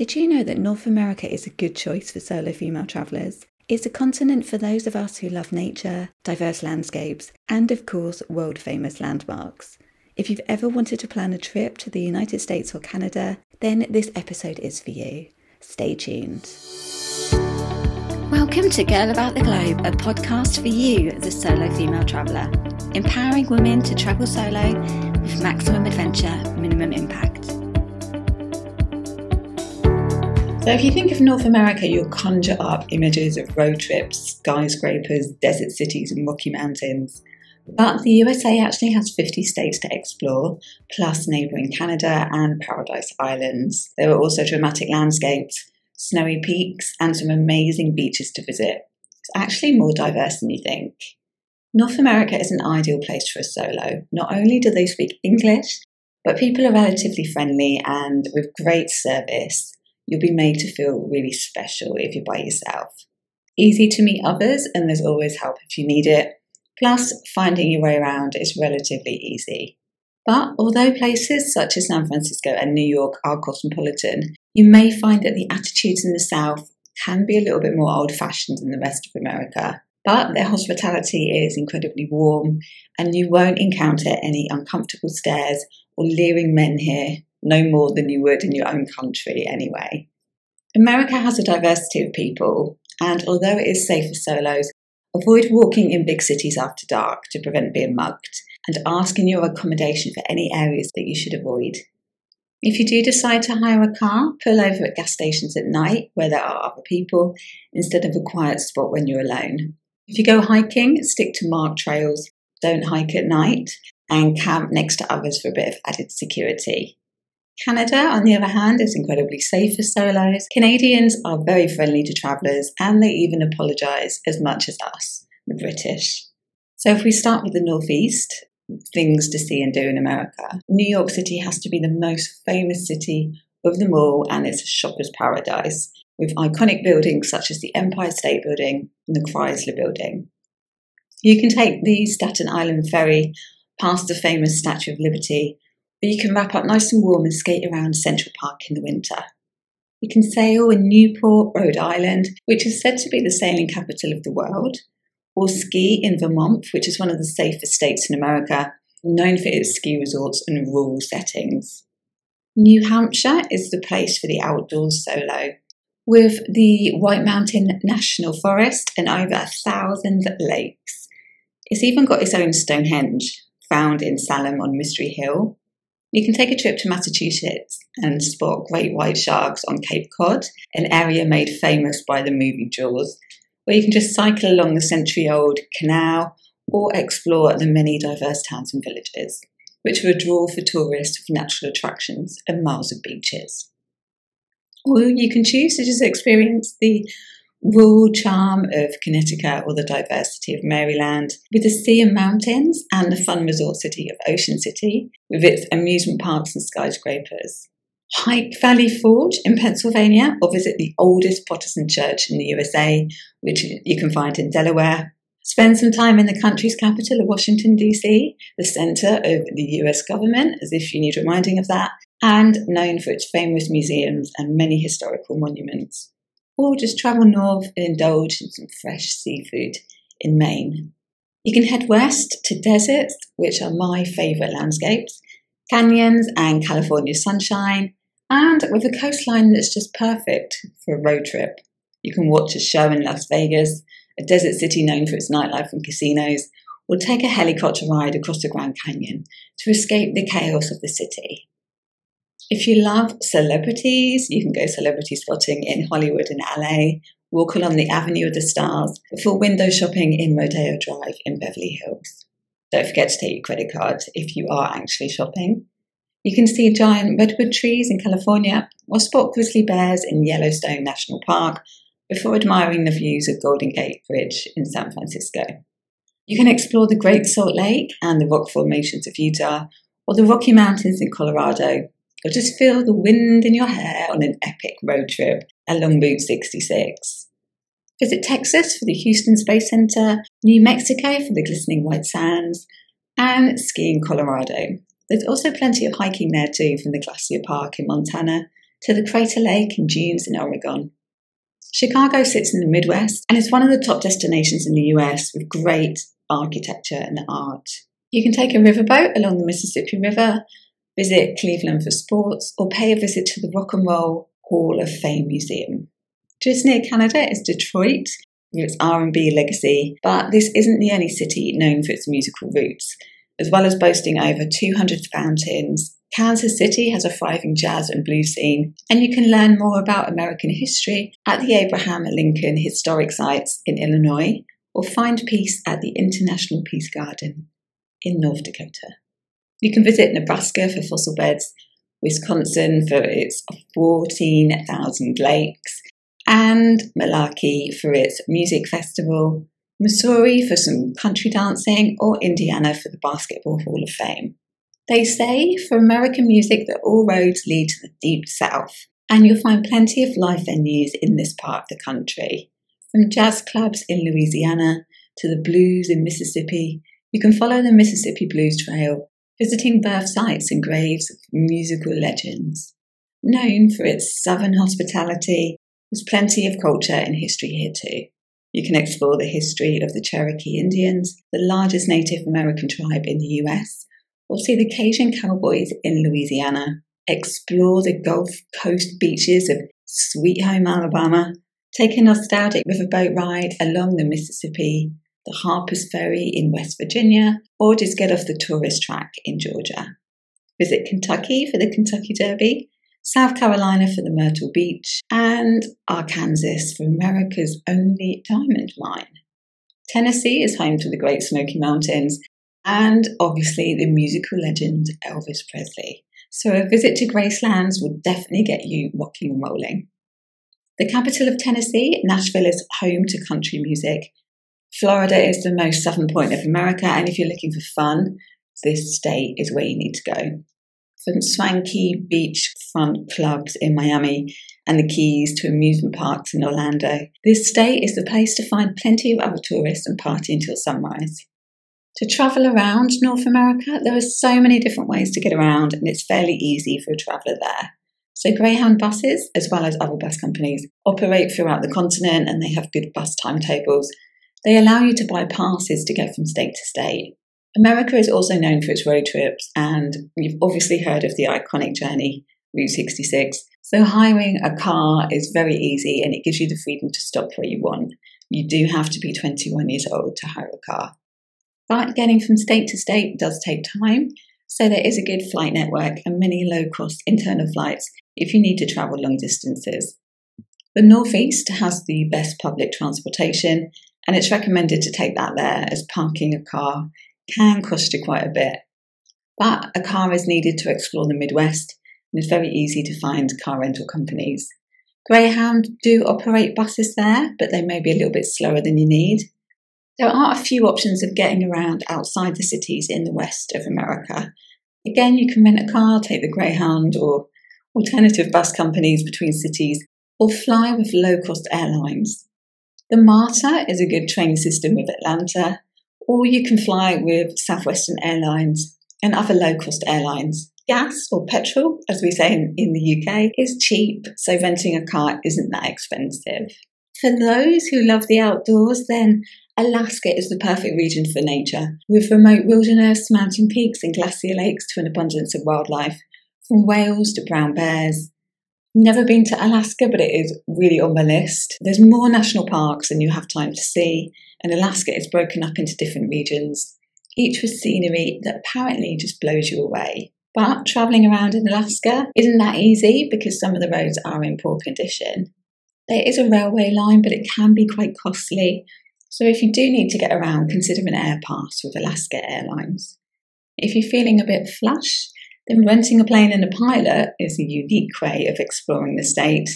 Did you know that North America is a good choice for solo female travellers? It's a continent for those of us who love nature, diverse landscapes, and of course, world famous landmarks. If you've ever wanted to plan a trip to the United States or Canada, then this episode is for you. Stay tuned. Welcome to Girl About the Globe, a podcast for you, the solo female traveller, empowering women to travel solo with maximum adventure, minimum impact. So, if you think of North America, you'll conjure up images of road trips, skyscrapers, desert cities, and rocky mountains. But the USA actually has 50 states to explore, plus neighbouring Canada and Paradise Islands. There are also dramatic landscapes, snowy peaks, and some amazing beaches to visit. It's actually more diverse than you think. North America is an ideal place for a solo. Not only do they speak English, but people are relatively friendly and with great service. You'll be made to feel really special if you're by yourself. Easy to meet others, and there's always help if you need it. Plus, finding your way around is relatively easy. But although places such as San Francisco and New York are cosmopolitan, you may find that the attitudes in the South can be a little bit more old fashioned than the rest of America. But their hospitality is incredibly warm, and you won't encounter any uncomfortable stares or leering men here no more than you would in your own country anyway. America has a diversity of people, and although it is safe for solos, avoid walking in big cities after dark to prevent being mugged, and ask in your accommodation for any areas that you should avoid. If you do decide to hire a car, pull over at gas stations at night where there are other people instead of a quiet spot when you're alone. If you go hiking, stick to marked trails, don't hike at night, and camp next to others for a bit of added security. Canada, on the other hand, is incredibly safe for solos. Canadians are very friendly to travellers and they even apologise as much as us, the British. So, if we start with the Northeast, things to see and do in America, New York City has to be the most famous city of them all and it's a shopper's paradise with iconic buildings such as the Empire State Building and the Chrysler Building. You can take the Staten Island ferry past the famous Statue of Liberty you can wrap up nice and warm and skate around Central Park in the winter. You can sail in Newport, Rhode Island, which is said to be the sailing capital of the world, or ski in Vermont, which is one of the safest states in America, known for its ski resorts and rural settings. New Hampshire is the place for the outdoors solo, with the White Mountain National Forest and over a thousand lakes. It's even got its own Stonehenge, found in Salem on Mystery Hill, you can take a trip to Massachusetts and spot great white sharks on Cape Cod, an area made famous by the movie Jaws, where you can just cycle along the century old canal or explore the many diverse towns and villages, which are a draw for tourists with natural attractions and miles of beaches. Or you can choose to just experience the rural charm of Connecticut or the diversity of Maryland, with the sea and mountains and the fun resort city of Ocean City, with its amusement parks and skyscrapers. Hike Valley Forge in Pennsylvania, or visit the oldest Protestant church in the USA, which you can find in Delaware. Spend some time in the country's capital of Washington, D.C., the centre of the US government, as if you need reminding of that, and known for its famous museums and many historical monuments or just travel north and indulge in some fresh seafood in Maine. You can head west to deserts, which are my favourite landscapes, canyons and California sunshine, and with a coastline that's just perfect for a road trip. You can watch a show in Las Vegas, a desert city known for its nightlife and casinos, or take a helicopter ride across the Grand Canyon to escape the chaos of the city. If you love celebrities, you can go celebrity spotting in Hollywood and LA, walk along the Avenue of the Stars, for window shopping in Rodeo Drive in Beverly Hills. Don't forget to take your credit card if you are actually shopping. You can see giant redwood trees in California or spot grizzly bears in Yellowstone National Park before admiring the views of Golden Gate Bridge in San Francisco. You can explore the Great Salt Lake and the rock formations of Utah or the Rocky Mountains in Colorado or just feel the wind in your hair on an epic road trip along Route 66. Visit Texas for the Houston Space Center, New Mexico for the glistening white sands, and ski in Colorado. There's also plenty of hiking there too from the Glacier Park in Montana to the Crater Lake and dunes in Oregon. Chicago sits in the Midwest and is one of the top destinations in the US with great architecture and art. You can take a riverboat along the Mississippi River, visit Cleveland for sports, or pay a visit to the Rock and Roll Hall of Fame Museum. Just near Canada is Detroit, with its R&B legacy, but this isn't the only city known for its musical roots. As well as boasting over 200 fountains, Kansas City has a thriving jazz and blues scene, and you can learn more about American history at the Abraham Lincoln Historic Sites in Illinois, or find peace at the International Peace Garden in North Dakota. You can visit Nebraska for fossil beds, Wisconsin for its 14,000 lakes, and Milwaukee for its music festival, Missouri for some country dancing, or Indiana for the Basketball Hall of Fame. They say for American music that all roads lead to the deep south, and you'll find plenty of live venues in this part of the country. From jazz clubs in Louisiana to the blues in Mississippi, you can follow the Mississippi Blues Trail, visiting birth sites and graves of musical legends. Known for its southern hospitality, there's plenty of culture and history here too. You can explore the history of the Cherokee Indians, the largest Native American tribe in the US, or see the Cajun Cowboys in Louisiana, explore the Gulf Coast beaches of Sweet Home, Alabama, take a nostalgic riverboat ride along the Mississippi, the Harper's Ferry in West Virginia, or just get off the tourist track in Georgia. Visit Kentucky for the Kentucky Derby, South Carolina for the Myrtle Beach, and Arkansas for America's only diamond mine. Tennessee is home to the Great Smoky Mountains and obviously the musical legend Elvis Presley. So a visit to Gracelands would definitely get you rocking and rolling. The capital of Tennessee, Nashville is home to country music. Florida is the most southern point of America, and if you're looking for fun, this state is where you need to go. From swanky beachfront clubs in Miami and the Keys to amusement parks in Orlando, this state is the place to find plenty of other tourists and party until sunrise. To travel around North America, there are so many different ways to get around, and it's fairly easy for a traveller there. So, Greyhound buses, as well as other bus companies, operate throughout the continent and they have good bus timetables. They allow you to buy passes to go from state to state. America is also known for its road trips, and you've obviously heard of the iconic journey, Route 66. So, hiring a car is very easy and it gives you the freedom to stop where you want. You do have to be 21 years old to hire a car. But getting from state to state does take time, so there is a good flight network and many low cost internal flights if you need to travel long distances. The Northeast has the best public transportation, and it's recommended to take that there as parking a car can cost you quite a bit. But a car is needed to explore the Midwest, and it's very easy to find car rental companies. Greyhound do operate buses there, but they may be a little bit slower than you need. There are a few options of getting around outside the cities in the west of America. Again, you can rent a car, take the Greyhound or alternative bus companies between cities, or fly with low cost airlines. The MARTA is a good train system with Atlanta, or you can fly with Southwestern Airlines and other low cost airlines. Gas or petrol, as we say in, in the UK, is cheap, so renting a car isn't that expensive. For those who love the outdoors, then Alaska is the perfect region for nature, with remote wilderness, mountain peaks, and glacier lakes to an abundance of wildlife, from whales to brown bears. Never been to Alaska, but it is really on my list. There's more national parks than you have time to see, and Alaska is broken up into different regions, each with scenery that apparently just blows you away. But travelling around in Alaska isn't that easy because some of the roads are in poor condition. There is a railway line, but it can be quite costly, so if you do need to get around, consider an air pass with Alaska Airlines. If you're feeling a bit flush, then renting a plane and a pilot is a unique way of exploring the state.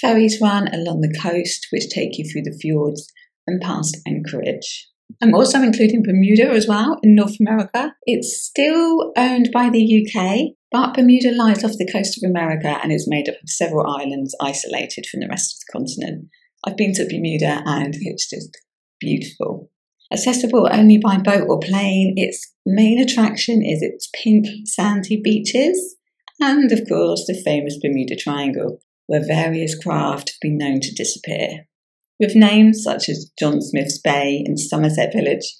Ferries run along the coast, which take you through the fjords and past Anchorage. I'm also including Bermuda as well in North America. It's still owned by the UK, but Bermuda lies off the coast of America and is made up of several islands isolated from the rest of the continent. I've been to Bermuda and it's just beautiful. Accessible only by boat or plane, its main attraction is its pink sandy beaches And of course, the famous Bermuda Triangle, where various craft have been known to disappear. With names such as John Smith's Bay and Somerset Village,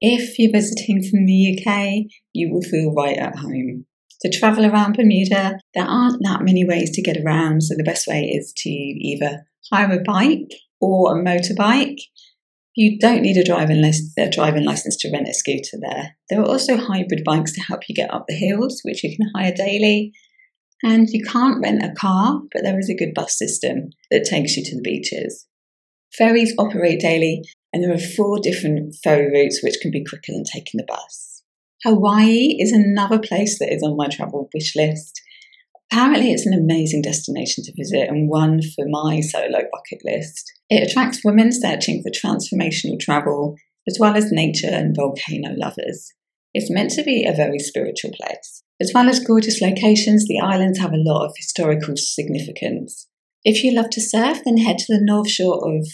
if you're visiting from the UK, you will feel right at home. To travel around Bermuda, there aren't that many ways to get around, so the best way is to either hire a bike or a motorbike. You don't need a driving, a driving license to rent a scooter there. There are also hybrid bikes to help you get up the hills, which you can hire daily. And you can't rent a car, but there is a good bus system that takes you to the beaches. Ferries operate daily, and there are four different ferry routes which can be quicker than taking the bus. Hawaii is another place that is on my travel wish list. Apparently, it's an amazing destination to visit and one for my solo bucket list. It attracts women searching for transformational travel, as well as nature and volcano lovers. It's meant to be a very spiritual place. As well as gorgeous locations, the islands have a lot of historical significance. If you love to surf, then head to the north shore of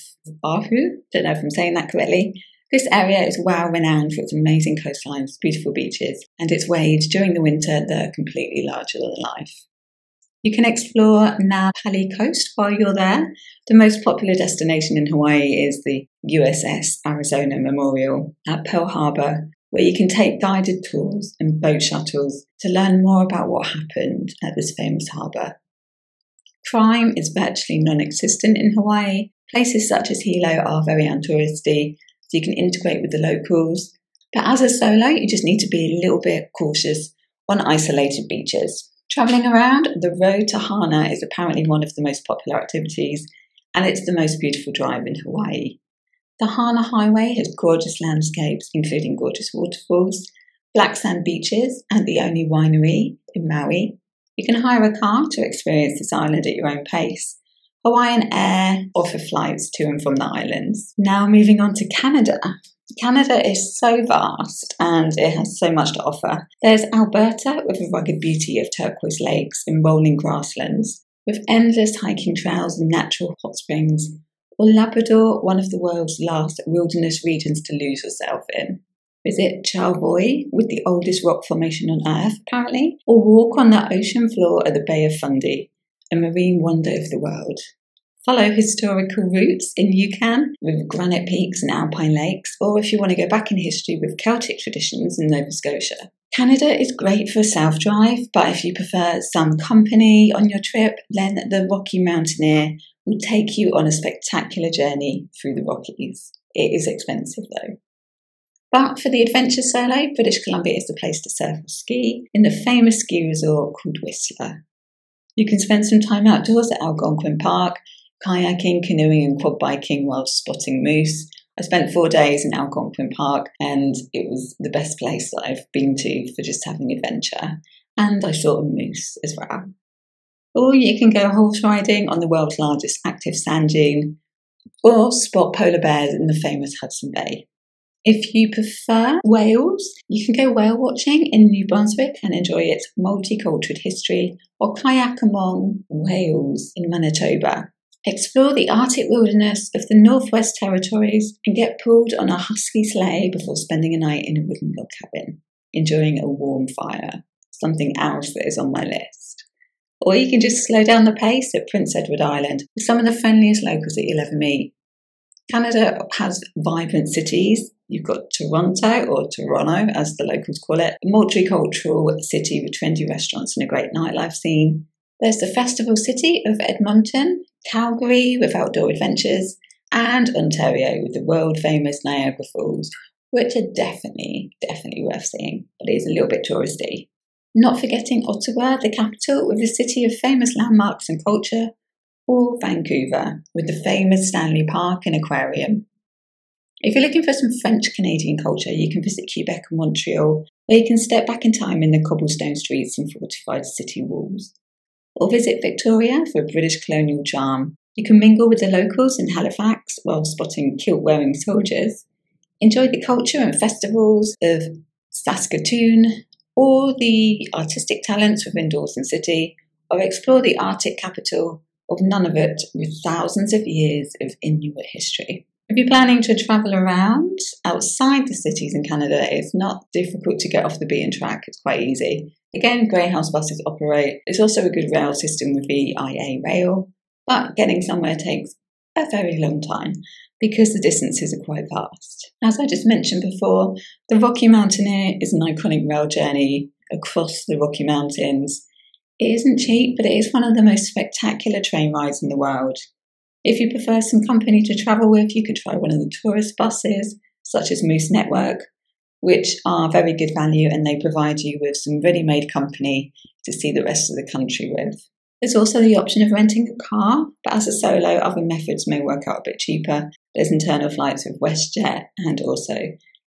Oahu. Don't know if I'm saying that correctly. This area is well renowned for its amazing coastlines, beautiful beaches, and its waves during the winter that are completely larger than life. You can explore Na Pali Coast while you're there. The most popular destination in Hawaii is the USS Arizona Memorial at Pearl Harbor, where you can take guided tours and boat shuttles to learn more about what happened at this famous harbour. Crime is virtually non existent in Hawaii. Places such as Hilo are very untouristy, so you can integrate with the locals. But as a solo, you just need to be a little bit cautious on isolated beaches. Travelling around, the road to Hana is apparently one of the most popular activities, and it's the most beautiful drive in Hawaii. The Hana Highway has gorgeous landscapes, including gorgeous waterfalls, black sand beaches, and the only winery in Maui. You can hire a car to experience this island at your own pace. Hawaiian Air offer flights to and from the islands. Now moving on to Canada. Canada is so vast and it has so much to offer. There's Alberta with a rugged beauty of turquoise lakes and rolling grasslands, with endless hiking trails and natural hot springs. Or Labrador, one of the world's last wilderness regions to lose yourself in visit Charlevoix with the oldest rock formation on Earth, apparently, or walk on the ocean floor at the Bay of Fundy, a marine wonder of the world. Follow historical routes in Yukon with granite peaks and alpine lakes, or if you want to go back in history with Celtic traditions in Nova Scotia. Canada is great for a self drive, but if you prefer some company on your trip, then the Rocky Mountaineer will take you on a spectacular journey through the Rockies. It is expensive though. But for the adventure solo, British Columbia is the place to surf or ski in the famous ski resort called Whistler. You can spend some time outdoors at Algonquin Park, kayaking, canoeing, and quad biking while spotting moose. I spent four days in Algonquin Park and it was the best place that I've been to for just having adventure. And I saw a moose as well. Or you can go horse riding on the world's largest active sand dune, or spot polar bears in the famous Hudson Bay. If you prefer whales, you can go whale watching in New Brunswick and enjoy its multicultural history, or kayak among whales in Manitoba. Explore the Arctic wilderness of the Northwest Territories and get pulled on a husky sleigh before spending a night in a wooden log cabin, enjoying a warm fire, something else that is on my list. Or you can just slow down the pace at Prince Edward Island with some of the friendliest locals that you'll ever meet. Canada has vibrant cities You've got Toronto, or Toronto as the locals call it, a multicultural city with trendy restaurants and a great nightlife scene. There's the festival city of Edmonton, Calgary with outdoor adventures, and Ontario with the world famous Niagara Falls, which are definitely, definitely worth seeing, but it is a little bit touristy. Not forgetting Ottawa, the capital, with a city of famous landmarks and culture, or Vancouver, with the famous Stanley Park and Aquarium. If you're looking for some French Canadian culture, you can visit Quebec and Montreal, where you can step back in time in the cobblestone streets and fortified city walls. Or visit Victoria for a British colonial charm. You can mingle with the locals in Halifax while spotting kilt wearing soldiers. Enjoy the culture and festivals of Saskatoon or the artistic talents within Dawson City, or explore the Arctic capital of Nunavut with thousands of years of Inuit history. If you're planning to travel around outside the cities in Canada, it's not difficult to get off the beaten track. It's quite easy. Again, Greyhound buses operate. It's also a good rail system with VIA Rail, but getting somewhere takes a very long time because the distances are quite vast. As I just mentioned before, the Rocky Mountaineer is an iconic rail journey across the Rocky Mountains. It isn't cheap, but it is one of the most spectacular train rides in the world. If you prefer some company to travel with, you could try one of the tourist buses, such as Moose Network, which are very good value and they provide you with some ready made company to see the rest of the country with. There's also the option of renting a car, but as a solo, other methods may work out a bit cheaper. There's internal flights with WestJet and also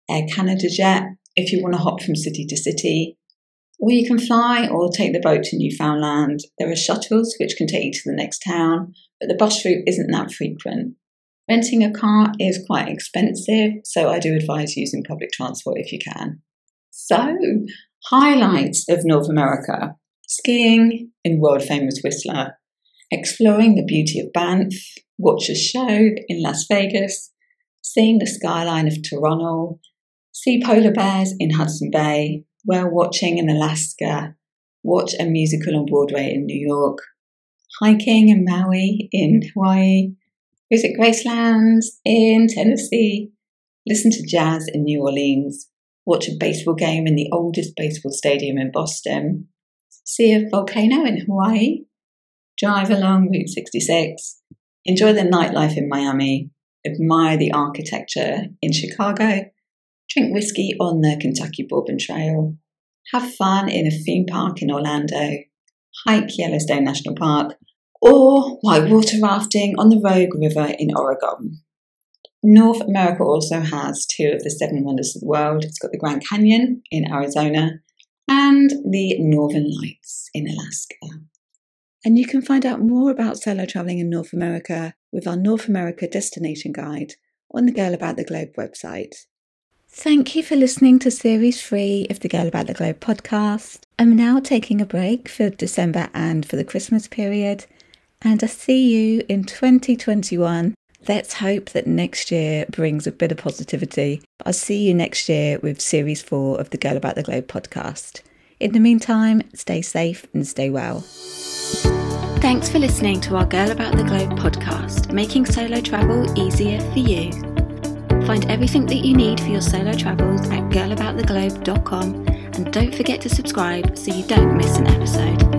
Air Canada Jet if you want to hop from city to city. Or you can fly or take the boat to Newfoundland. There are shuttles which can take you to the next town, but the bus route isn't that frequent. Renting a car is quite expensive, so I do advise using public transport if you can. So, highlights of North America skiing in world famous Whistler, exploring the beauty of Banff, watch a show in Las Vegas, seeing the skyline of Toronto, see polar bears in Hudson Bay, whale watching in Alaska, watch a musical on Broadway in New York, hiking in Maui in Hawaii, visit Graceland in Tennessee, listen to jazz in New Orleans, watch a baseball game in the oldest baseball stadium in Boston, see a volcano in Hawaii, drive along Route 66, enjoy the nightlife in Miami, admire the architecture in Chicago, drink whiskey on the Kentucky Bourbon Trail, have fun in a theme park in Orlando, hike Yellowstone National Park, or white water rafting on the Rogue River in Oregon. North America also has two of the seven wonders of the world. It's got the Grand Canyon in Arizona and the Northern Lights in Alaska. And you can find out more about solo travelling in North America with our North America Destination Guide on the Girl About the Globe website. Thank you for listening to Series 3 of the Girl About the Globe podcast. I'm now taking a break for December and for the Christmas period, and I see you in 2021. Let's hope that next year brings a bit of positivity. I'll see you next year with Series 4 of the Girl About the Globe podcast. In the meantime, stay safe and stay well. Thanks for listening to our Girl About the Globe podcast, making solo travel easier for you. Find everything that you need for your solo travels at girlabouttheglobe.com and don't forget to subscribe so you don't miss an episode.